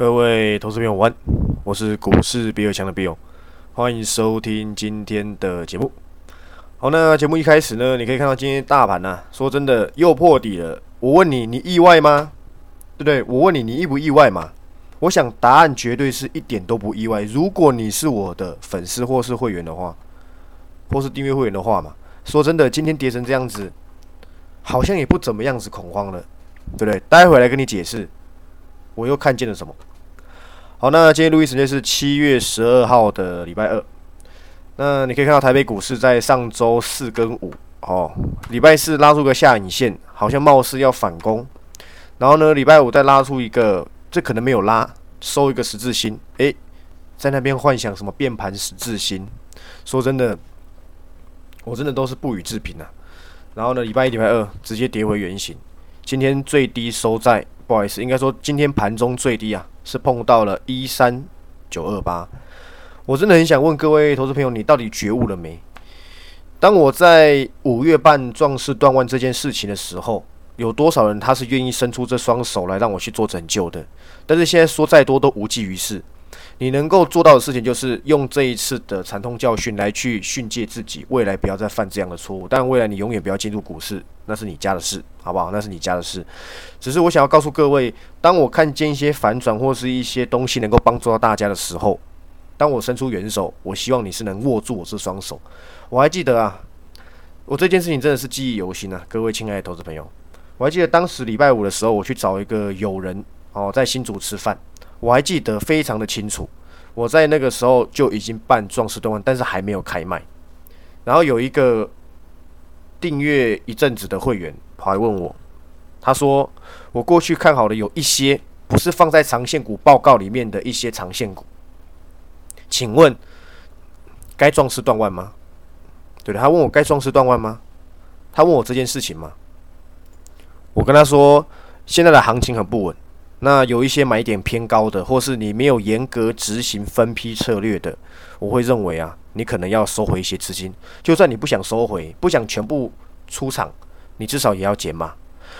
各位投资朋友，晚安，我是股市比尔强的比友，欢迎收听今天的节目。好，那节目一开始呢，你可以看到今天大盘呢，说真的又破底了。我问你，你意外吗？对不对？我问你，你意不意外嘛？我想答案绝对是一点都不意外。如果你是我的粉丝或是会员的话，或是订阅会员的话嘛，说真的，今天跌成这样子，好像也不怎么样子恐慌了，对不对？待会来跟你解释，我又看见了什么。好，那今天录音时间是七月十二号的礼拜二。那你可以看到台北股市在上周四跟五，哦，礼拜四拉出个下影线，好像貌似要反攻。然后呢，礼拜五再拉出一个，这可能没有拉，收一个十字星。诶，在那边幻想什么变盘十字星？说真的，我真的都是不予置评啊。然后呢，礼拜一、礼拜二直接跌回原形。今天最低收在，不好意思，应该说今天盘中最低啊。是碰到了一三九二八，我真的很想问各位投资朋友，你到底觉悟了没？当我在五月半壮士断腕这件事情的时候，有多少人他是愿意伸出这双手来让我去做拯救的？但是现在说再多都无济于事。你能够做到的事情，就是用这一次的惨痛教训来去训诫自己，未来不要再犯这样的错误。但未来你永远不要进入股市，那是你家的事，好不好？那是你家的事。只是我想要告诉各位，当我看见一些反转或是一些东西能够帮助到大家的时候，当我伸出援手，我希望你是能握住我这双手。我还记得啊，我这件事情真的是记忆犹新啊，各位亲爱的投资朋友，我还记得当时礼拜五的时候，我去找一个友人哦，在新竹吃饭。我还记得非常的清楚，我在那个时候就已经办壮士断腕，但是还没有开卖。然后有一个订阅一阵子的会员跑来问我，他说：“我过去看好的有一些不是放在长线股报告里面的一些长线股，请问该壮士断腕吗？”对的，他问我该壮士断腕吗？他问我这件事情吗？我跟他说，现在的行情很不稳。那有一些买点偏高的，或是你没有严格执行分批策略的，我会认为啊，你可能要收回一些资金。就算你不想收回，不想全部出场，你至少也要减码。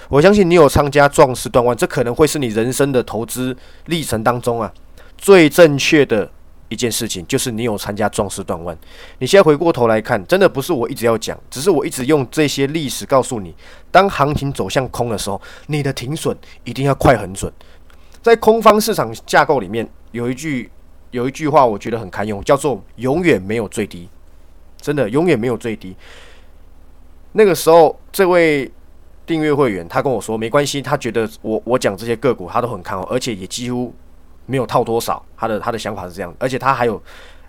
我相信你有参加壮士断腕，这可能会是你人生的投资历程当中啊最正确的。一件事情就是你有参加壮士断腕，你现在回过头来看，真的不是我一直要讲，只是我一直用这些历史告诉你，当行情走向空的时候，你的停损一定要快很准。在空方市场架构里面，有一句有一句话，我觉得很堪用，叫做“永远没有最低”，真的永远没有最低。那个时候，这位订阅会员他跟我说，没关系，他觉得我我讲这些个股他都很看好，而且也几乎。没有套多少，他的他的想法是这样，而且他还有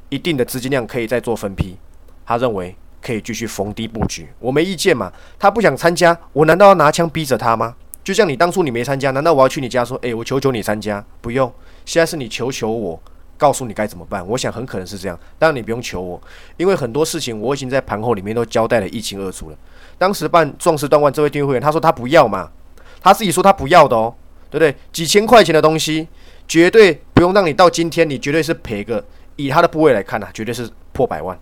一定的资金量可以再做分批，他认为可以继续逢低布局，我没意见嘛。他不想参加，我难道要拿枪逼着他吗？就像你当初你没参加，难道我要去你家说，诶，我求求你参加？不用，现在是你求求我，告诉你该怎么办。我想很可能是这样，当然你不用求我，因为很多事情我已经在盘后里面都交代的一清二楚了。当时办壮士断腕这位订阅会员，他说他不要嘛，他自己说他不要的哦，对不对？几千块钱的东西。绝对不用让你到今天，你绝对是赔个。以他的部位来看呢，绝对是破百万。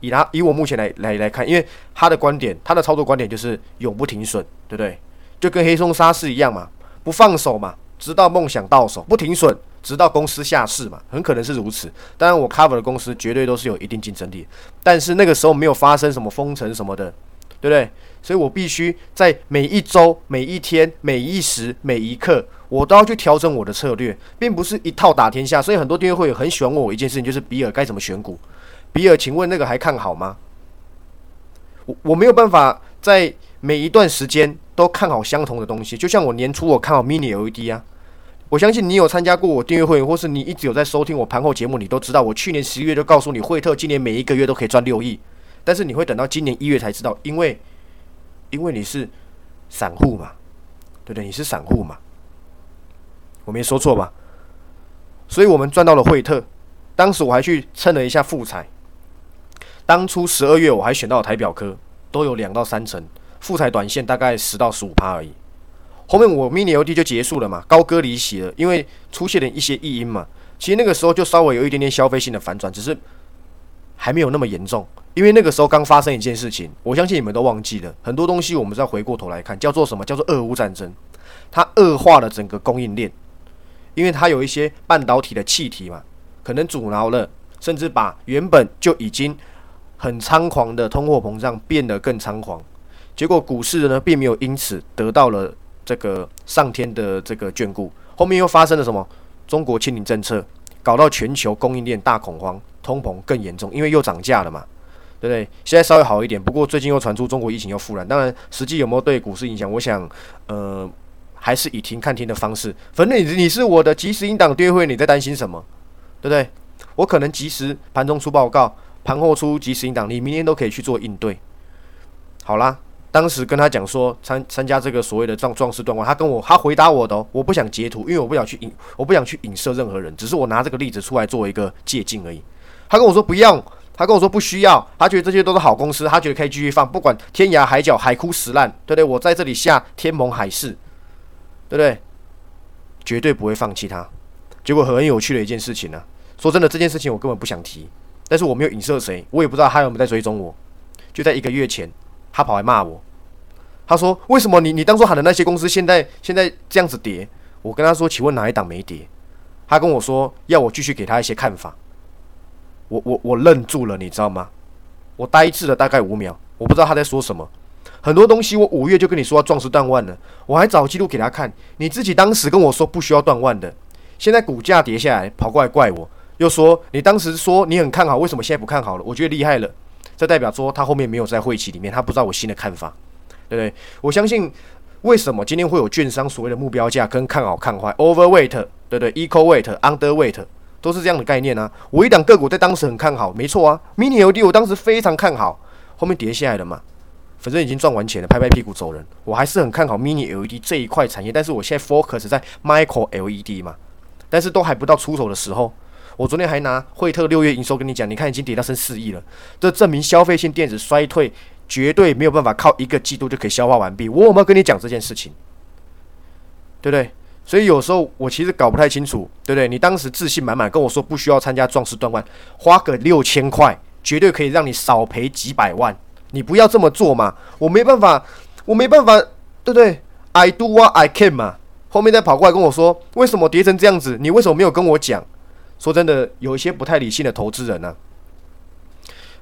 以他以我目前来来来看，因为他的观点，他的操作观点就是永不停损，对不对？就跟黑松沙士一样嘛，不放手嘛，直到梦想到手，不停损，直到公司下市嘛，很可能是如此。当然，我 cover 的公司绝对都是有一定竞争力，但是那个时候没有发生什么封城什么的，对不对？所以我必须在每一周、每一天、每一时、每一刻。我都要去调整我的策略，并不是一套打天下。所以很多订阅会很喜欢问我一件事情，就是比尔该怎么选股。比尔，请问那个还看好吗？我我没有办法在每一段时间都看好相同的东西。就像我年初我看好 Mini LED 啊，我相信你有参加过我订阅会，或是你一直有在收听我盘后节目，你都知道我去年十一月就告诉你，惠特今年每一个月都可以赚六亿。但是你会等到今年一月才知道，因为因为你是散户嘛，对不对？你是散户嘛。我没说错吧？所以我们赚到了惠特，当时我还去称了一下富彩，当初十二月我还选到了台表科，都有两到三成，富彩短线大概十到十五趴而已。后面我 mini OD 就结束了嘛，高歌离席了，因为出现了一些异音嘛。其实那个时候就稍微有一点点消费性的反转，只是还没有那么严重，因为那个时候刚发生一件事情，我相信你们都忘记了很多东西，我们再回过头来看，叫做什么？叫做俄乌战争，它恶化了整个供应链。因为它有一些半导体的气体嘛，可能阻挠了，甚至把原本就已经很猖狂的通货膨胀变得更猖狂。结果股市呢，并没有因此得到了这个上天的这个眷顾。后面又发生了什么？中国清零政策搞到全球供应链大恐慌，通膨更严重，因为又涨价了嘛，对不对？现在稍微好一点，不过最近又传出中国疫情又复燃。当然，实际有没有对股市影响？我想，呃，还是以听看听的方式。反正你你是我的及时应档跌会，你在担心什么？对不对？我可能及时盘中出报告，盘后出及时应档，你明天都可以去做应对。好啦。当时跟他讲说参参加这个所谓的壮壮士断腕，他跟我他回答我的，我不想截图，因为我不想去影，我不想去影射任何人，只是我拿这个例子出来作为一个借鉴而已。他跟我说不要，他跟我说不需要，他觉得这些都是好公司，他觉得可以继续放，不管天涯海角海枯石烂，对不对？我在这里下天盟海誓，对不对？绝对不会放弃他。结果很有趣的一件事情呢，说真的，这件事情我根本不想提，但是我没有影射谁，我也不知道他有没有在追踪我，就在一个月前。他跑来骂我，他说：“为什么你你当初喊的那些公司现在现在这样子跌？”我跟他说：“请问哪一档没跌？”他跟我说要我继续给他一些看法。我我我愣住了，你知道吗？我呆滞了大概五秒，我不知道他在说什么。很多东西我五月就跟你说要壮士断腕了，我还找记录给他看。你自己当时跟我说不需要断腕的，现在股价跌下来跑过来怪我，又说你当时说你很看好，为什么现在不看好了？我觉得厉害了。这代表说他后面没有在会期里面，他不知道我新的看法，对不对？我相信为什么今天会有券商所谓的目标价跟看好看坏，overweight，对不对？equal weight，underweight，都是这样的概念啊。我一档个股在当时很看好，没错啊。mini LED 我当时非常看好，后面跌下来了嘛，反正已经赚完钱了，拍拍屁股走人。我还是很看好 mini LED 这一块产业，但是我现在 focus 在 micro LED 嘛，但是都还不到出手的时候。我昨天还拿惠特六月营收跟你讲，你看已经跌到剩四亿了，这证明消费性电子衰退绝对没有办法靠一个季度就可以消化完毕。我有没有跟你讲这件事情？对不对？所以有时候我其实搞不太清楚，对不对？你当时自信满满跟我说不需要参加壮士断腕，花个六千块绝对可以让你少赔几百万，你不要这么做嘛！我没办法，我没办法，对不对？I do what I can 嘛。后面再跑过来跟我说，为什么跌成这样子？你为什么没有跟我讲？说真的，有一些不太理性的投资人呢，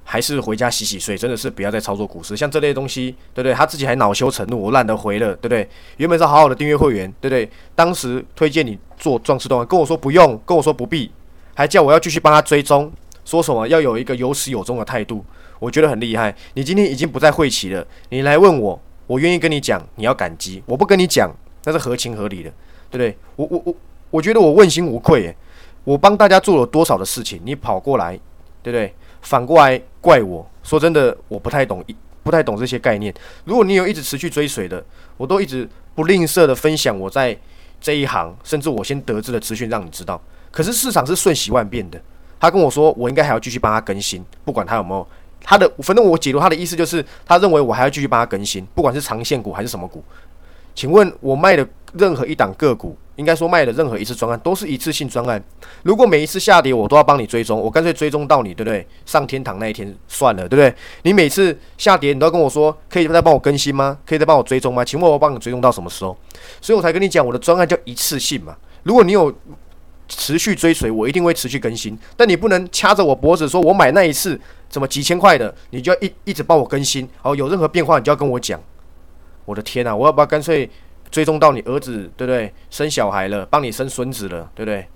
还是回家洗洗睡，真的是不要再操作股市。像这类东西，对不对？他自己还恼羞成怒，我懒得回了，对不对？原本是好好的订阅会员，对不对？当时推荐你做壮士动跟我说不用，跟我说不必，还叫我要继续帮他追踪，说什么要有一个有始有终的态度，我觉得很厉害。你今天已经不在会期了，你来问我，我愿意跟你讲，你要感激；我不跟你讲，那是合情合理的，对不对？我我我，我觉得我问心无愧，诶。我帮大家做了多少的事情，你跑过来，对不对？反过来怪我，说真的，我不太懂，不太懂这些概念。如果你有一直持续追随的，我都一直不吝啬的分享我在这一行，甚至我先得知的资讯让你知道。可是市场是瞬息万变的，他跟我说，我应该还要继续帮他更新，不管他有没有他的，反正我解读他的意思就是，他认为我还要继续帮他更新，不管是长线股还是什么股。请问，我卖的任何一档个股？应该说卖的任何一次专案都是一次性专案。如果每一次下跌我都要帮你追踪，我干脆追踪到你，对不对？上天堂那一天算了，对不对？你每次下跌你都要跟我说，可以再帮我更新吗？可以再帮我追踪吗？请问我帮你追踪到什么时候？所以我才跟你讲，我的专案叫一次性嘛。如果你有持续追随，我一定会持续更新。但你不能掐着我脖子说，我买那一次怎么几千块的，你就要一一直帮我更新。好，有任何变化你就要跟我讲。我的天啊，我要不要干脆？追踪到你儿子，对不对？生小孩了，帮你生孙子了，对不对？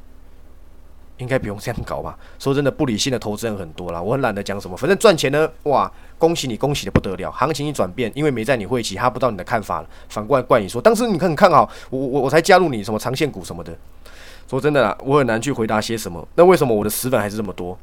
应该不用这样搞吧？说真的，不理性的投资人很多啦，我很懒得讲什么，反正赚钱呢，哇，恭喜你，恭喜的不得了。行情一转变，因为没在你会期，他不知道你的看法了，反过来怪你说，当时你很看好我，我我才加入你什么长线股什么的。说真的啦，我很难去回答些什么。那为什么我的死粉还是这么多？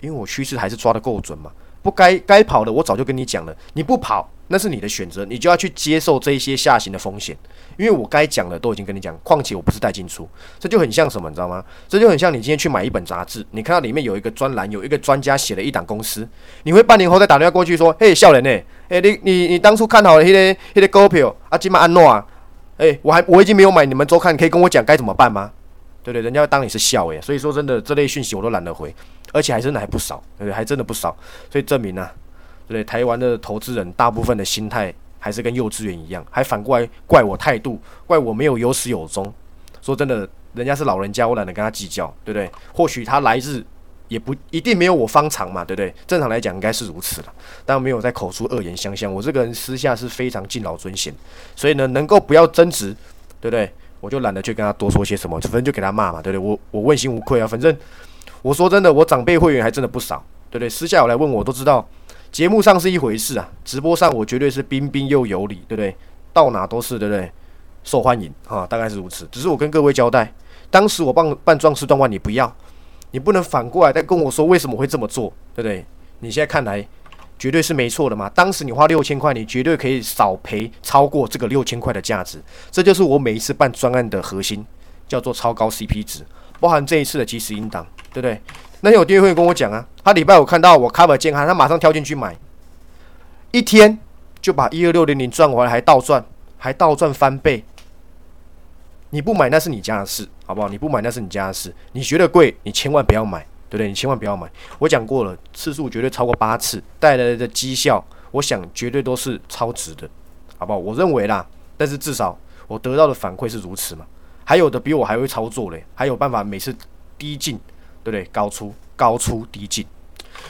因为我趋势还是抓的够准嘛。不该该跑的，我早就跟你讲了，你不跑。那是你的选择，你就要去接受这一些下行的风险，因为我该讲的都已经跟你讲。况且我不是带进出，这就很像什么，你知道吗？这就很像你今天去买一本杂志，你看到里面有一个专栏，有一个专家写了一档公司，你会半年后再打电话过去说：“嘿，笑人呢？哎，你你你当初看好了那个那个股票啊，今麦安诺啊，哎，我还我已经没有买你们周刊，可以跟我讲该怎么办吗？对对，人家当你是笑诶。所以说真的，这类讯息我都懒得回，而且还真的还不少，对不对？还真的不少，所以证明呢。对台湾的投资人大部分的心态还是跟幼稚园一样，还反过来怪我态度，怪我没有有始有终。说真的，人家是老人家，我懒得跟他计较，对不对？或许他来日也不一定没有我方长嘛，对不对？正常来讲应该是如此了，但没有在口出恶言相向。我这个人私下是非常敬老尊贤，所以呢，能够不要争执，对不对？我就懒得去跟他多说些什么，反正就给他骂嘛，对不对？我我问心无愧啊，反正我说真的，我长辈会员还真的不少，对不对？私下有来问我都知道，节目上是一回事啊，直播上我绝对是彬彬又有礼，对不对？到哪都是，对不对？受欢迎啊，大概是如此。只是我跟各位交代，当时我办办壮士断腕，你不要，你不能反过来再跟我说为什么会这么做，对不对？你现在看来绝对是没错的嘛。当时你花六千块，你绝对可以少赔超过这个六千块的价值。这就是我每一次办专案的核心，叫做超高 CP 值，包含这一次的即时音档，对不对？那天有订阅会跟我讲啊，他礼拜五看到我 cover 健康，他马上跳进去买，一天就把一二六零零赚回来，还倒赚，还倒赚翻倍。你不买那是你家的事，好不好？你不买那是你家的事。你觉得贵，你千万不要买，对不对？你千万不要买。我讲过了，次数绝对超过八次，带来的绩效，我想绝对都是超值的，好不好？我认为啦，但是至少我得到的反馈是如此嘛。还有的比我还会操作嘞，还有办法每次低进，对不对？高出，高出低进，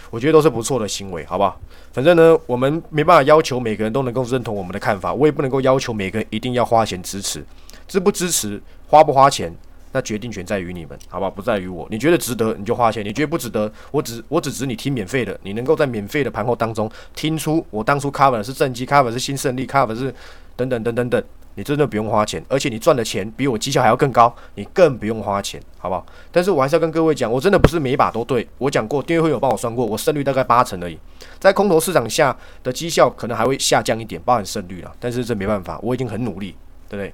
我觉得都是不错的行为，好不好？反正呢，我们没办法要求每个人都能够认同我们的看法，我也不能够要求每个人一定要花钱支持。支不支持，花不花钱，那决定权在于你们，好吧？不在于我。你觉得值得，你就花钱；你觉得不值得，我只我只值你听免费的。你能够在免费的盘后当中听出我当初 cover 是正机，cover 是新胜利，cover 是等等等等等，你真的不用花钱，而且你赚的钱比我绩效还要更高，你更不用花钱，好不好？但是我还是要跟各位讲，我真的不是每一把都对。我讲过，订阅会有帮我算过，我胜率大概八成而已。在空头市场下的绩效可能还会下降一点，包含胜率了。但是这没办法，我已经很努力，对不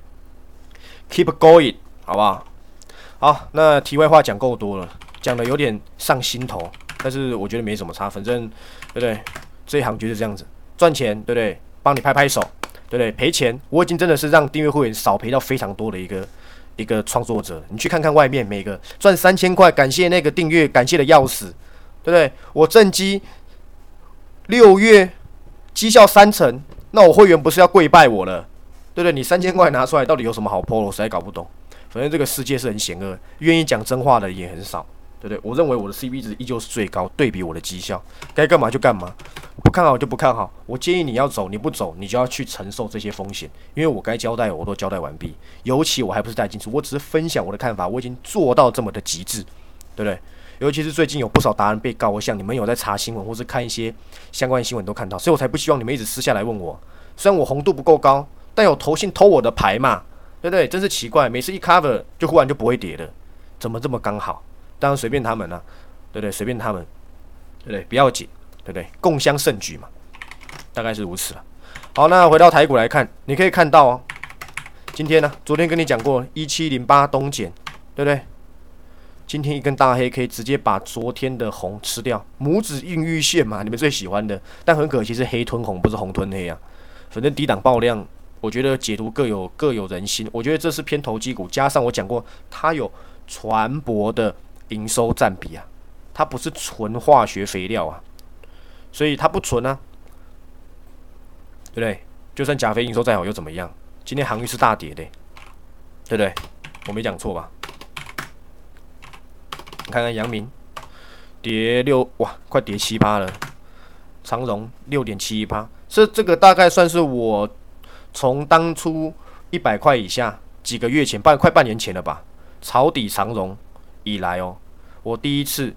对？Keep going，好不好？好，那题外话讲够多了，讲的有点上心头，但是我觉得没什么差，反正对不对？这一行就是这样子，赚钱对不对？帮你拍拍手，对不对？赔钱，我已经真的是让订阅会员少赔到非常多的一个一个创作者。你去看看外面每个赚三千块，感谢那个订阅，感谢的要死，对不对？我正机六月绩效三成，那我会员不是要跪拜我了？对不对？你三千块拿出来，到底有什么好 PO？我实在搞不懂。反正这个世界是很险恶，愿意讲真话的也很少，对不对？我认为我的 CP 值依旧是最高，对比我的绩效，该干嘛就干嘛，不看好就不看好。我建议你要走，你不走，你就要去承受这些风险，因为我该交代我都交代完毕。尤其我还不是带进去，我只是分享我的看法，我已经做到这么的极致，对不对？尤其是最近有不少达人被告，我想你们有在查新闻或是看一些相关新闻都看到，所以我才不希望你们一直私下来问我。虽然我红度不够高。但有投信偷我的牌嘛？对不对？真是奇怪，每次一 cover 就忽然就不会跌了，怎么这么刚好？当然随便他们了，对不对？随便他们，对不对？不要紧，对不对？共襄盛举嘛，大概是如此了。好，那回到台股来看，你可以看到哦，今天呢，昨天跟你讲过一七零八东减，对不对？今天一根大黑可以直接把昨天的红吃掉，拇指硬玉线嘛，你们最喜欢的。但很可惜是黑吞红，不是红吞黑啊。反正低档爆量。我觉得解读各有各有人心，我觉得这是偏投机股，加上我讲过，它有船舶的营收占比啊，它不是纯化学肥料啊，所以它不纯啊，对不对？就算钾肥营收再好又怎么样？今天航运是大跌的，对不对？我没讲错吧？你看看阳明跌六哇，快跌七八了，长荣六点七一八，这这个大概算是我。从当初一百块以下，几个月前半快半年前了吧，抄底长荣以来哦，我第一次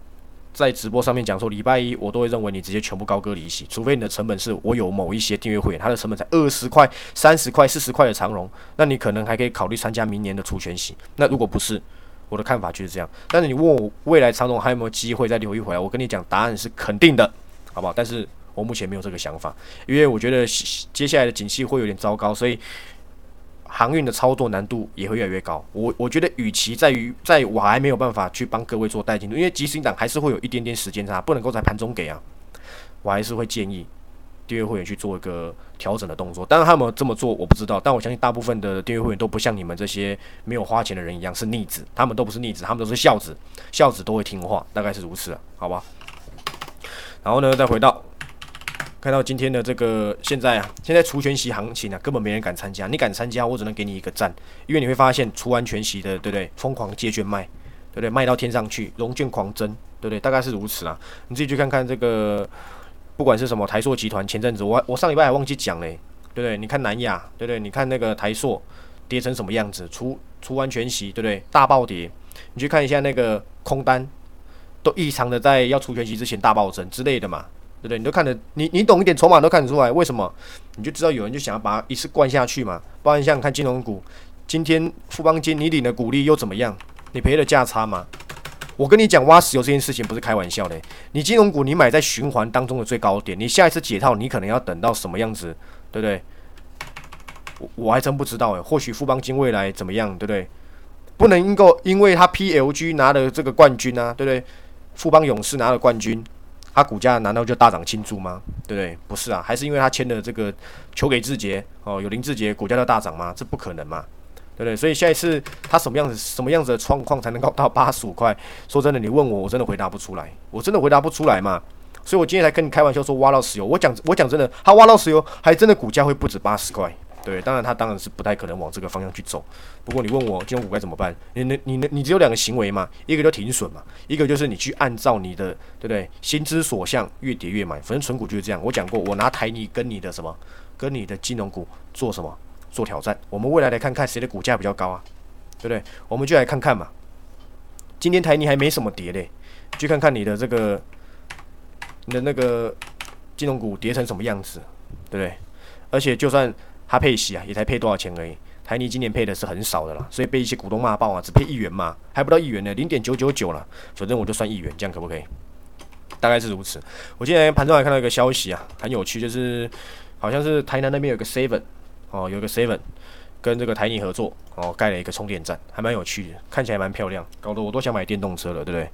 在直播上面讲说，礼拜一我都会认为你直接全部高歌离席，除非你的成本是我有某一些订阅会员，他的成本才二十块、三十块、四十块的长荣，那你可能还可以考虑参加明年的除权席。那如果不是，我的看法就是这样。但是你问我未来长荣还有没有机会再留一回来，我跟你讲，答案是肯定的，好不好？但是。我目前没有这个想法，因为我觉得接下来的景气会有点糟糕，所以航运的操作难度也会越来越高。我我觉得，与其在于在我还没有办法去帮各位做代进度，因为即时涨还是会有一点点时间差，不能够在盘中给啊。我还是会建议订阅会员去做一个调整的动作。当然，他们这么做我不知道，但我相信大部分的订阅会员都不像你们这些没有花钱的人一样是逆子，他们都不是逆子，他们都是孝子，孝子都会听话，大概是如此，好吧？然后呢，再回到。看到今天的这个现在啊，现在除全息行情啊，根本没人敢参加。你敢参加，我只能给你一个赞，因为你会发现除完全息的，对不对？疯狂借券卖，对不对？卖到天上去，融券狂增，对不对？大概是如此啊。你自己去看看这个，不管是什么台硕集团，前阵子我我上礼拜还忘记讲嘞，对不对？你看南亚，对不对？你看那个台硕跌成什么样子？除除完全息，对不对？大暴跌。你去看一下那个空单，都异常的在要除全息之前大暴增之类的嘛。对不对？你都看得，你你懂一点筹码都看得出来，为什么？你就知道有人就想要把它一次灌下去嘛。不然像看金融股，今天富邦金你领的股利又怎么样？你赔了价差吗？我跟你讲挖石油这件事情不是开玩笑的。你金融股你买在循环当中的最高点，你下一次解套你可能要等到什么样子？对不对？我我还真不知道诶，或许富邦金未来怎么样？对不对？不能够因为他 PLG 拿了这个冠军啊，对不对？富邦勇士拿了冠军。它股价难道就大涨庆祝吗？对不对？不是啊，还是因为它签的这个球给志杰哦，有林志杰，股价就大涨吗？这不可能嘛，对不对？所以下一次它什么样子、什么样子的状况才能够到八十五块？说真的，你问我，我真的回答不出来，我真的回答不出来嘛。所以我今天才跟你开玩笑说挖到石油，我讲我讲真的，他挖到石油还真的股价会不止八十块。对，当然他当然是不太可能往这个方向去走。不过你问我金融股该怎么办？你、你、你、你只有两个行为嘛，一个就停损嘛，一个就是你去按照你的，对不对？心之所向，越跌越买。反正纯股就是这样。我讲过，我拿台泥跟你的什么，跟你的金融股做什么？做挑战。我们未来来看看谁的股价比较高啊？对不对？我们就来看看嘛。今天台泥还没什么跌嘞，去看看你的这个，你的那个金融股跌成什么样子，对不对？而且就算。它配息啊，也才配多少钱而已。台泥今年配的是很少的啦，所以被一些股东骂爆啊，只配一元嘛，还不到一元呢，零点九九九了。反正我就算一元，这样可不可以？大概是如此。我今天盘中还看到一个消息啊，很有趣，就是好像是台南那边有个 seven 哦，有个 seven 跟这个台泥合作哦，盖了一个充电站，还蛮有趣的，看起来蛮漂亮，搞得我都想买电动车了，对不对？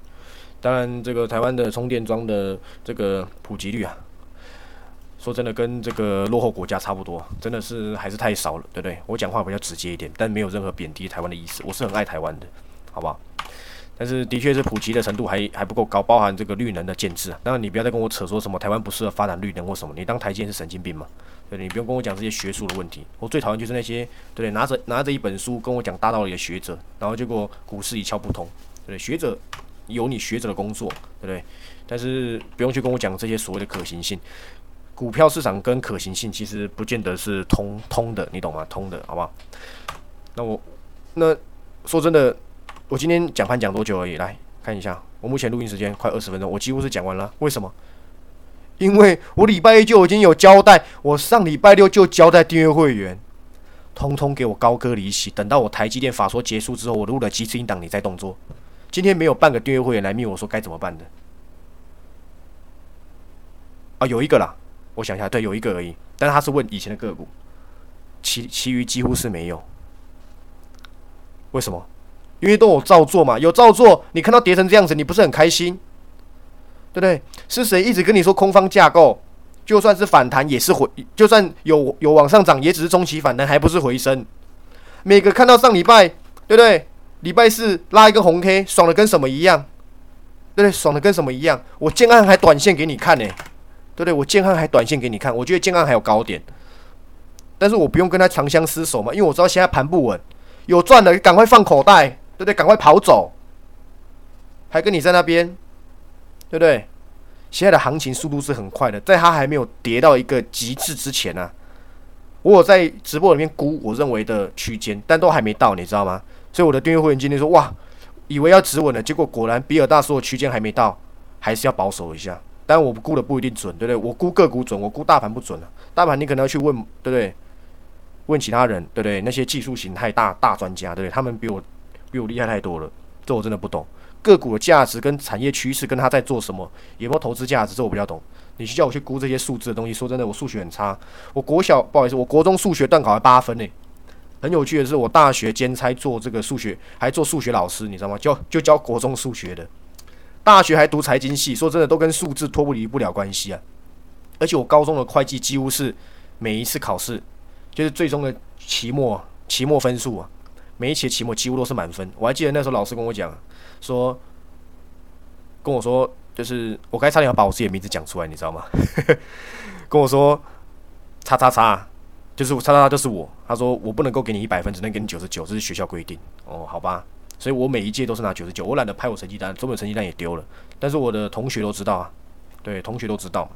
当然，这个台湾的充电桩的这个普及率啊。说真的，跟这个落后国家差不多，真的是还是太少了，对不对？我讲话比较直接一点，但没有任何贬低台湾的意思。我是很爱台湾的，好不好？但是的确是普及的程度还还不够高，包含这个绿能的建制啊。当然，你不要再跟我扯说什么台湾不适合发展绿能或什么，你当台建是神经病吗？对，你不用跟我讲这些学术的问题。我最讨厌就是那些对拿着拿着一本书跟我讲大道理的学者，然后结果股市一窍不通。对，学者有你学者的工作，对不对？但是不用去跟我讲这些所谓的可行性。股票市场跟可行性其实不见得是通通的，你懂吗？通的，好不好？那我那说真的，我今天讲盘讲多久而已？来看一下，我目前录音时间快二十分钟，我几乎是讲完了。为什么？因为我礼拜一就已经有交代，我上礼拜六就交代订阅会员，通通给我高歌离席。等到我台积电法说结束之后，我录了几次音档，你再动作。今天没有半个订阅会员来密我说该怎么办的。啊，有一个啦。我想一下，对，有一个而已，但他是问以前的个股，其其余几乎是没有。为什么？因为都有照做嘛，有照做，你看到跌成这样子，你不是很开心？对不对？是谁一直跟你说空方架构？就算是反弹也是回，就算有有往上涨，也只是中期反弹，还不是回升。每个看到上礼拜，对不对？礼拜四拉一个红 K，爽的跟什么一样？对不对？爽的跟什么一样？我建案还短线给你看呢。对不对？我建安还短线给你看，我觉得建安还有高点，但是我不用跟他长相厮守嘛，因为我知道现在盘不稳，有赚的赶快放口袋，对不对？赶快跑走，还跟你在那边，对不对？现在的行情速度是很快的，在它还没有跌到一个极致之前呢，我有在直播里面估我认为的区间，但都还没到，你知道吗？所以我的订阅会员今天说哇，以为要止稳了，结果果然比尔大说的区间还没到，还是要保守一下。但我估的不一定准，对不对？我估个股准，我估大盘不准啊。大盘你可能要去问，对不对？问其他人，对不对？那些技术形态大大专家，对不对？他们比我比我厉害太多了，这我真的不懂。个股的价值跟产业趋势跟他在做什么，有没有投资价值，这我比较懂。你去叫我去估这些数字的东西，说真的，我数学很差。我国小不好意思，我国中数学段考还八分呢。很有趣的是，我大学兼差做这个数学，还做数学老师，你知道吗？教就教国中数学的。大学还读财经系，说真的都跟数字脱不离不了关系啊！而且我高中的会计几乎是每一次考试，就是最终的期末期末分数啊，每一期期末几乎都是满分。我还记得那时候老师跟我讲说，跟我说就是我该差点要把我自己的名字讲出来，你知道吗？跟我说，叉叉叉，就是叉叉叉就是我。他说我不能够给你一百分，只能给你九十九，这是学校规定。哦，好吧，所以我每一届都是拿九十九，我懒得拍我成绩单，中本成绩单也丢了。但是我的同学都知道啊，对，同学都知道，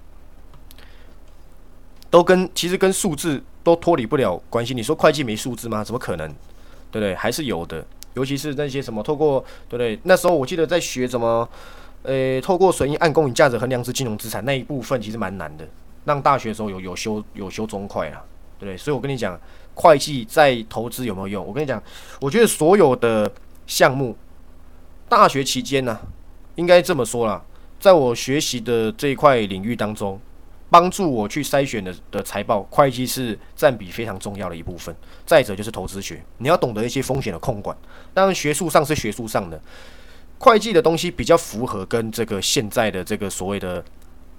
都跟其实跟数字都脱离不了关系。你说会计没数字吗？怎么可能？对不对？还是有的。尤其是那些什么透过对不对？那时候我记得在学什么，呃，透过损益按公允价值衡量之金融资产那一部分其实蛮难的。让大学的时候有有修有修中快啊，对不对？所以我跟你讲，会计在投资有没有用？我跟你讲，我觉得所有的项目，大学期间呢，应该这么说啦，在我学习的这一块领域当中。帮助我去筛选的的财报，会计是占比非常重要的一部分。再者就是投资学，你要懂得一些风险的控管。当然学术上是学术上的，会计的东西比较符合跟这个现在的这个所谓的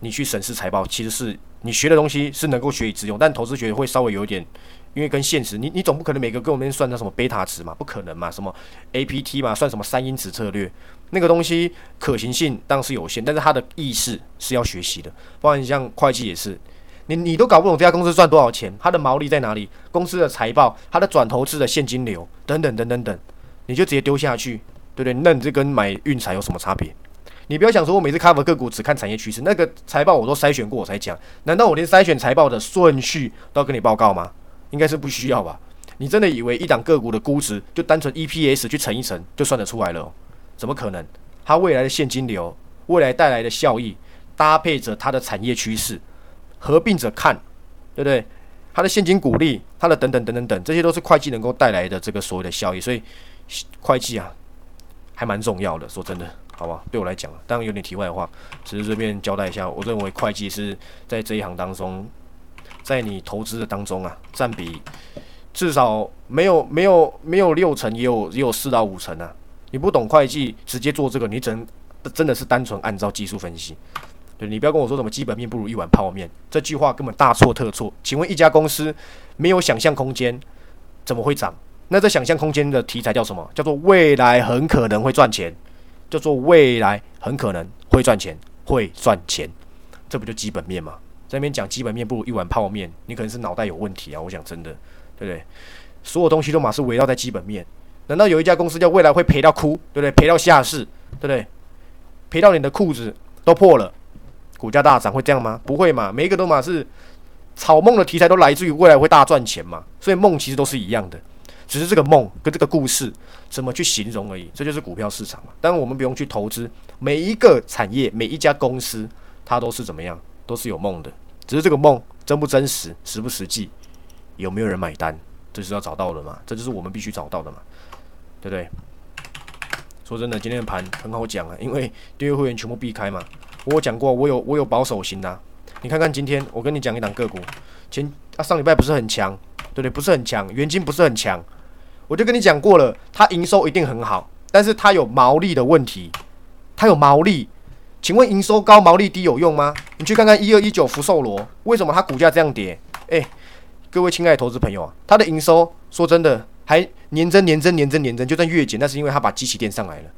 你去审视财报，其实是你学的东西是能够学以致用。但投资学会稍微有点，因为跟现实，你你总不可能每个跟我们算那什么贝塔值嘛，不可能嘛，什么 APT 嘛，算什么三因子策略。那个东西可行性当然是有限，但是它的意识是要学习的。包括像会计也是，你你都搞不懂这家公司赚多少钱，它的毛利在哪里，公司的财报，它的转投资的现金流等等等等等，你就直接丢下去，对不对？那你这跟买运彩有什么差别？你不要想说我每次 cover 个股只看产业趋势，那个财报我都筛选过我才讲，难道我连筛选财报的顺序都要跟你报告吗？应该是不需要吧？你真的以为一档个股的估值就单纯 EPS 去乘一乘就算得出来了？怎么可能？它未来的现金流、未来带来的效益，搭配着它的产业趋势，合并着看，对不对？它的现金股利，它的等等等等等，这些都是会计能够带来的这个所谓的效益。所以，会计啊，还蛮重要的。说真的，好吧，对我来讲，当然有点题外话，只是这边交代一下。我认为会计是在这一行当中，在你投资的当中啊，占比至少没有没有没有六成，也有也有四到五成啊。你不懂会计，直接做这个，你只能真的是单纯按照技术分析。对你不要跟我说什么基本面不如一碗泡面，这句话根本大错特错。请问一家公司没有想象空间，怎么会涨？那这想象空间的题材叫什么？叫做未来很可能会赚钱，叫做未来很可能会赚钱，会赚钱，这不就基本面吗？在那边讲基本面不如一碗泡面，你可能是脑袋有问题啊！我讲真的，对不对？所有东西都马是围绕在基本面。难道有一家公司叫未来会赔到哭，对不对？赔到下市，对不对？赔到你的裤子都破了，股价大涨会这样吗？不会嘛，每一个都马是草梦的题材都来自于未来会大赚钱嘛，所以梦其实都是一样的，只是这个梦跟这个故事怎么去形容而已。这就是股票市场嘛。当然我们不用去投资每一个产业、每一家公司，它都是怎么样，都是有梦的，只是这个梦真不真实、实不实际，有没有人买单，这是要找到的嘛？这就是我们必须找到的嘛。对不对？说真的，今天的盘很好讲啊，因为订阅会员全部避开嘛。我讲过，我有我有保守型的。你看看今天，我跟你讲一档个股，前啊上礼拜不是很强，对不对？不是很强，原金不是很强，我就跟你讲过了，它营收一定很好，但是它有毛利的问题，它有毛利。请问营收高毛利低有用吗？你去看看一二一九福寿螺，为什么它股价这样跌？哎，各位亲爱的投资朋友啊，它的营收说真的。还年增年增年增年增，就算月减，那是因为它把机器垫上来了。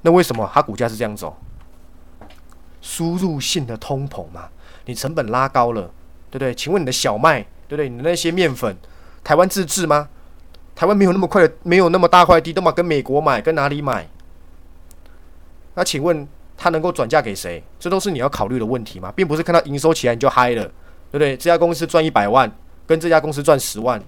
那为什么它股价是这样走？输入性的通膨嘛，你成本拉高了，对不对？请问你的小麦，对不对？你的那些面粉，台湾自制吗？台湾没有那么快的，没有那么大块地，都嘛跟美国买，跟哪里买？那请问它能够转嫁给谁？这都是你要考虑的问题吗？并不是看到营收起来你就嗨了，对不对？这家公司赚一百万，跟这家公司赚十万。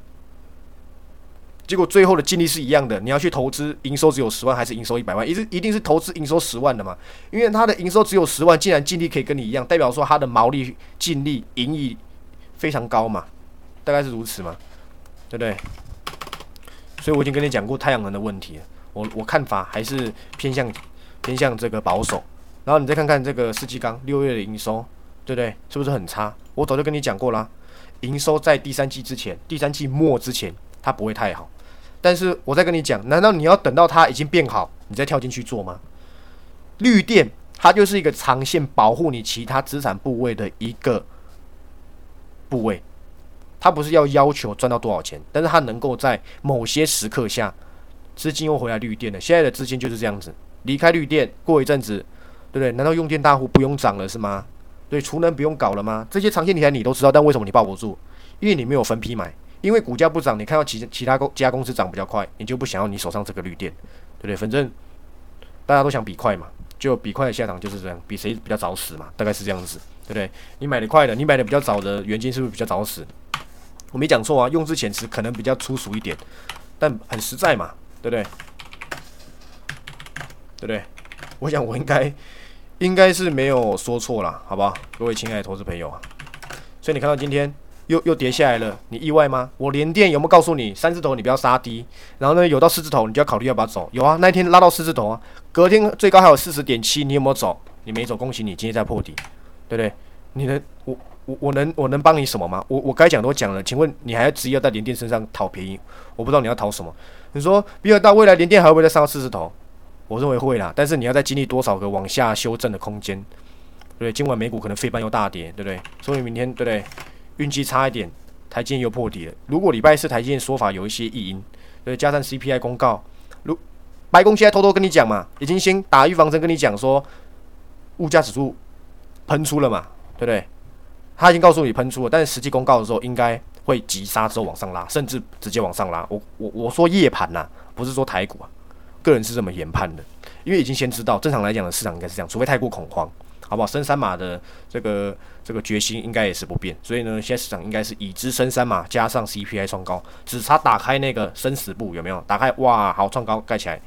结果最后的净利是一样的，你要去投资营收只有十万还是营收一百万？一是一定是投资营收十万的嘛？因为它的营收只有十万，竟然净利可以跟你一样，代表说它的毛利、净利、盈利非常高嘛？大概是如此嘛？对不对？所以我已经跟你讲过太阳能的问题，我我看法还是偏向偏向这个保守。然后你再看看这个世纪钢六月的营收，对不对？是不是很差？我早就跟你讲过啦，营收在第三季之前、第三季末之前，它不会太好。但是我再跟你讲，难道你要等到它已经变好，你再跳进去做吗？绿电它就是一个长线保护你其他资产部位的一个部位，它不是要要求赚到多少钱，但是它能够在某些时刻下，资金又回来绿电的。现在的资金就是这样子，离开绿电，过一阵子，对不对？难道用电大户不用涨了是吗？对，储能不用搞了吗？这些长线题材你都知道，但为什么你抱不住？因为你没有分批买，因为股价不涨，你看到其其他公其他公司涨比较快，你就不想要你手上这个绿电，对不对？反正大家都想比快嘛，就比快的下场就是这样，比谁比较早死嘛，大概是这样子，对不对？你买的快的，你买的比较早的原金是不是比较早死？我没讲错啊，用之前是可能比较粗俗一点，但很实在嘛，对不对？对不对？我想我应该应该是没有说错了，好不好？各位亲爱的投资朋友啊，所以你看到今天又又跌下来了，你意外吗？我连电有没有告诉你三字头你不要杀低，然后呢有到四字头你就要考虑要不要走？有啊，那一天拉到四字头啊，隔天最高还有四十点七，你有没有走？你没走，恭喜你今天在破底，对不对？你能我我我能我能帮你什么吗？我我该讲都讲了，请问你还执意要在连电身上讨便宜？我不知道你要讨什么。你说比尔大未来连电还会不会再上到四字头？我认为会啦，但是你要再经历多少个往下修正的空间，对不对？今晚美股可能废半又大跌，对不对？所以明天对不对？运气差一点，台积电又破底了。如果礼拜四台积电说法有一些异音，对，加上 CPI 公告，如白宫现在偷偷跟你讲嘛，已经先打预防针跟你讲说，物价指数喷出了嘛，对不对？他已经告诉你喷出了，但是实际公告的时候应该会急杀之后往上拉，甚至直接往上拉。我我我说夜盘呐，不是说台股啊。个人是这么研判的，因为已经先知道，正常来讲的市场应该是这样，除非太过恐慌，好不好？升三码的这个这个决心应该也是不变，所以呢，现在市场应该是已知升三码加上 CPI 创高，只差打开那个生死簿有没有？打开哇，好创高盖起来，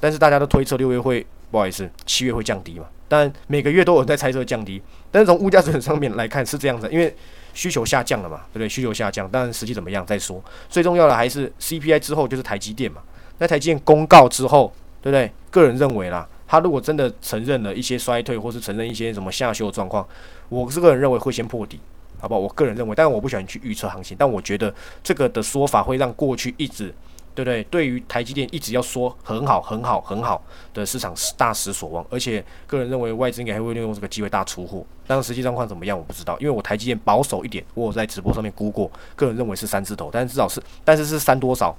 但是大家都推测六月会不好意思，七月会降低嘛？但每个月都有人在猜测降低，但是从物价指数上面来看是这样子，因为需求下降了嘛，对不对？需求下降，但实际怎么样再说，最重要的还是 CPI 之后就是台积电嘛。在台积电公告之后，对不对？个人认为啦，他如果真的承认了一些衰退，或是承认一些什么下修的状况，我是个人认为会先破底，好不好？我个人认为，但是我不喜欢去预测行情，但我觉得这个的说法会让过去一直，对不对？对于台积电一直要说很好、很好、很好的市场大失所望，而且个人认为外资应该还会利用这个机会大出货，但是实际状况怎么样我不知道，因为我台积电保守一点，我有在直播上面估过，个人认为是三字头，但是至少是，但是是三多少，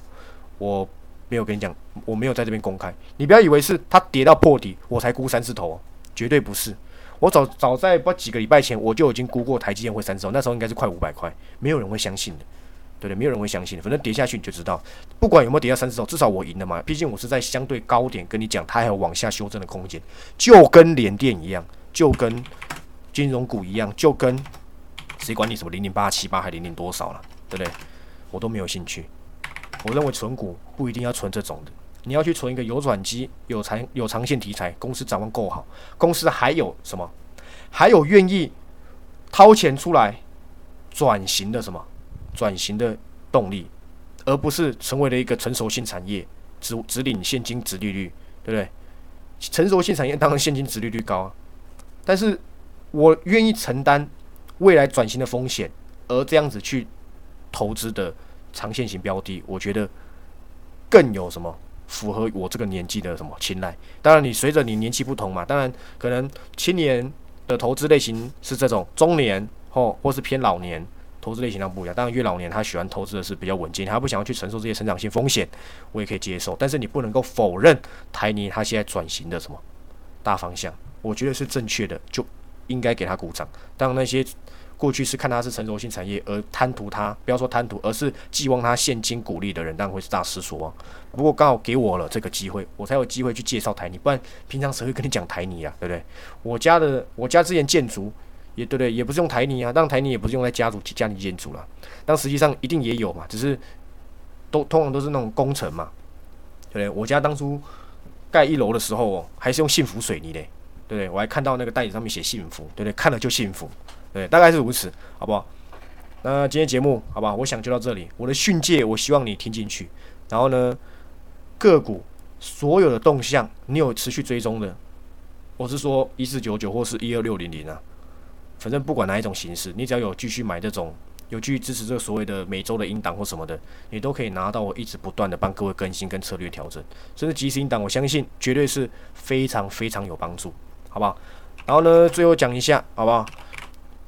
我。没有跟你讲，我没有在这边公开。你不要以为是它跌到破底，我才估三字头，绝对不是。我早早在不几个礼拜前，我就已经估过台积电会三字头，那时候应该是快五百块，没有人会相信的，对不对？没有人会相信的。反正跌下去你就知道，不管有没有跌到三字头，至少我赢了嘛。毕竟我是在相对高点跟你讲，它还有往下修正的空间，就跟联电一样，就跟金融股一样，就跟谁管你什么零零八七八还零零多少了，对不对？我都没有兴趣。我认为存股不一定要存这种的，你要去存一个有转机、有长有长线题材、公司展望够好、公司还有什么，还有愿意掏钱出来转型的什么转型的动力，而不是成为了一个成熟性产业，只只领现金值利率，对不对？成熟性产业当然现金值利率高啊，但是我愿意承担未来转型的风险，而这样子去投资的。长线型标的，我觉得更有什么符合我这个年纪的什么青睐。当然，你随着你年纪不同嘛，当然可能青年的投资类型是这种，中年或或是偏老年投资类型上不一样。当然，越老年他喜欢投资的是比较稳健，他不想要去承受这些成长性风险，我也可以接受。但是你不能够否认台泥他现在转型的什么大方向，我觉得是正确的，就应该给他鼓掌。当那些。过去是看它是成熟性产业而贪图它，不要说贪图，而是寄望它现金股利的人，当然会是大失所望。不过刚好给我了这个机会，我才有机会去介绍台泥，不然平常谁会跟你讲台泥啊？对不对？我家的我家之前建筑也对不对？也不是用台泥啊，但台泥也不是用在家族家庭建筑了，但实际上一定也有嘛，只是都通常都是那种工程嘛，对不对？我家当初盖一楼的时候哦，还是用幸福水泥的，对不对？我还看到那个袋子上面写幸福，对不对？看了就幸福。对，大概是如此，好不好？那今天节目，好吧，我想就到这里。我的训诫，我希望你听进去。然后呢，个股所有的动向，你有持续追踪的，我是说一四九九或是一二六零零啊，反正不管哪一种形式，你只要有继续买这种，有继续支持这个所谓的每周的音档或什么的，你都可以拿到我一直不断的帮各位更新跟策略调整，甚至即时音档，我相信绝对是非常非常有帮助，好不好？然后呢，最后讲一下，好不好？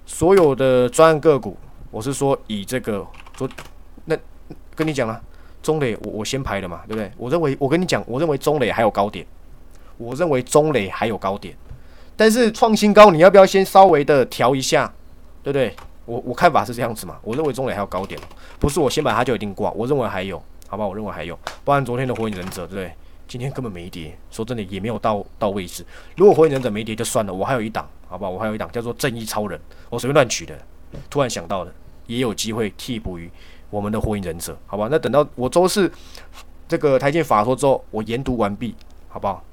所有的专案个股，我是说以这个昨那跟你讲了，中磊我我先排的嘛，对不对？我认为我跟你讲，我认为中磊还有高点，我认为中磊还有高点，但是创新高，你要不要先稍微的调一下，对不对？我我看法是这样子嘛，我认为中磊还有高点，不是我先把它就一定挂，我认为还有，好吧，我认为还有，不然昨天的火影忍者，对不对？今天根本没跌，说真的也没有到到位置。如果火影忍者没跌就算了，我还有一档，好吧，我还有一档叫做正义超人，我随便乱取的，突然想到的，也有机会替补于我们的火影忍者，好吧？那等到我周四这个台建法说之后，我研读完毕，好不好？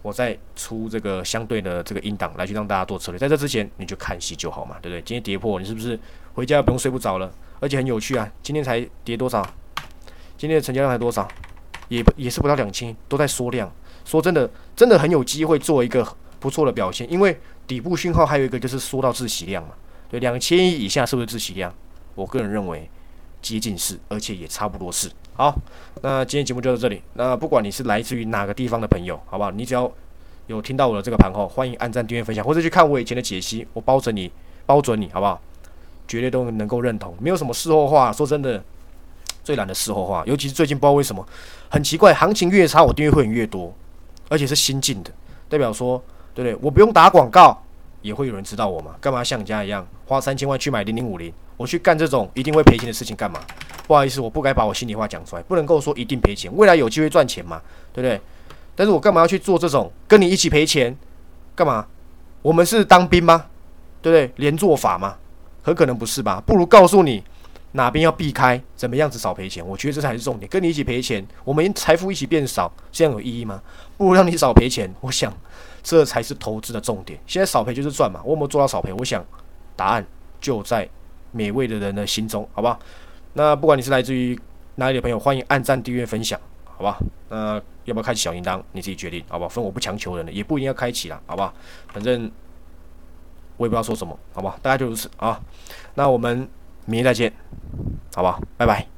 我再出这个相对的这个音档来去让大家做策略，在这之前你就看戏就好嘛，对不对？今天跌破，你是不是回家不用睡不着了？而且很有趣啊，今天才跌多少？今天的成交量才多少？也也是不到两千，都在缩量。说真的，真的很有机会做一个不错的表现，因为底部讯号还有一个就是说到自洗量嘛。对，两千亿以下是不是自洗量？我个人认为接近是，而且也差不多是。好，那今天节目就到这里。那不管你是来自于哪个地方的朋友，好不好？你只要有听到我的这个盘后，欢迎按赞、订阅、分享，或者去看我以前的解析，我包准你，包准你，好不好？绝对都能够认同，没有什么事后话。说真的。最懒的事后话，尤其是最近不知道为什么很奇怪，行情越差，我订阅会员越多，而且是新进的，代表说，对不对？我不用打广告，也会有人知道我嘛？干嘛像你家一样花三千万去买零零五零？我去干这种一定会赔钱的事情干嘛？不好意思，我不该把我心里话讲出来，不能够说一定赔钱，未来有机会赚钱嘛？对不对？但是我干嘛要去做这种跟你一起赔钱？干嘛？我们是当兵吗？对不对？连做法吗？很可能不是吧？不如告诉你。哪边要避开，怎么样子少赔钱？我觉得这才是重点。跟你一起赔钱，我们财富一起变少，这样有意义吗？不如让你少赔钱。我想，这才是投资的重点。现在少赔就是赚嘛。我有没有做到少赔？我想，答案就在每位的人的心中，好不好？那不管你是来自于哪里的朋友，欢迎按赞、订阅、分享，好吧？那要不要开启小铃铛？你自己决定，好不好？分我不强求人的，也不一定要开启了，好不好？反正我也不知道说什么，好吧？大家就如此啊。那我们。明天再见，好吧，拜拜。